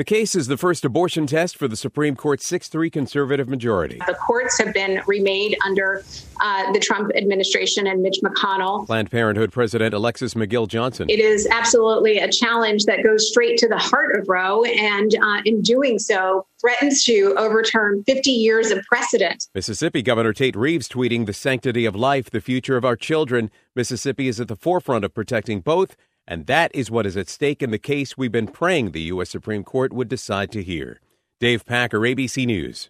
The case is the first abortion test for the Supreme Court's 6 3 conservative majority. The courts have been remade under uh, the Trump administration and Mitch McConnell. Planned Parenthood President Alexis McGill Johnson. It is absolutely a challenge that goes straight to the heart of Roe, and uh, in doing so, threatens to overturn 50 years of precedent. Mississippi Governor Tate Reeves tweeting the sanctity of life, the future of our children. Mississippi is at the forefront of protecting both and that is what is at stake in the case we've been praying the U.S. Supreme Court would decide to hear. Dave Packer, ABC News.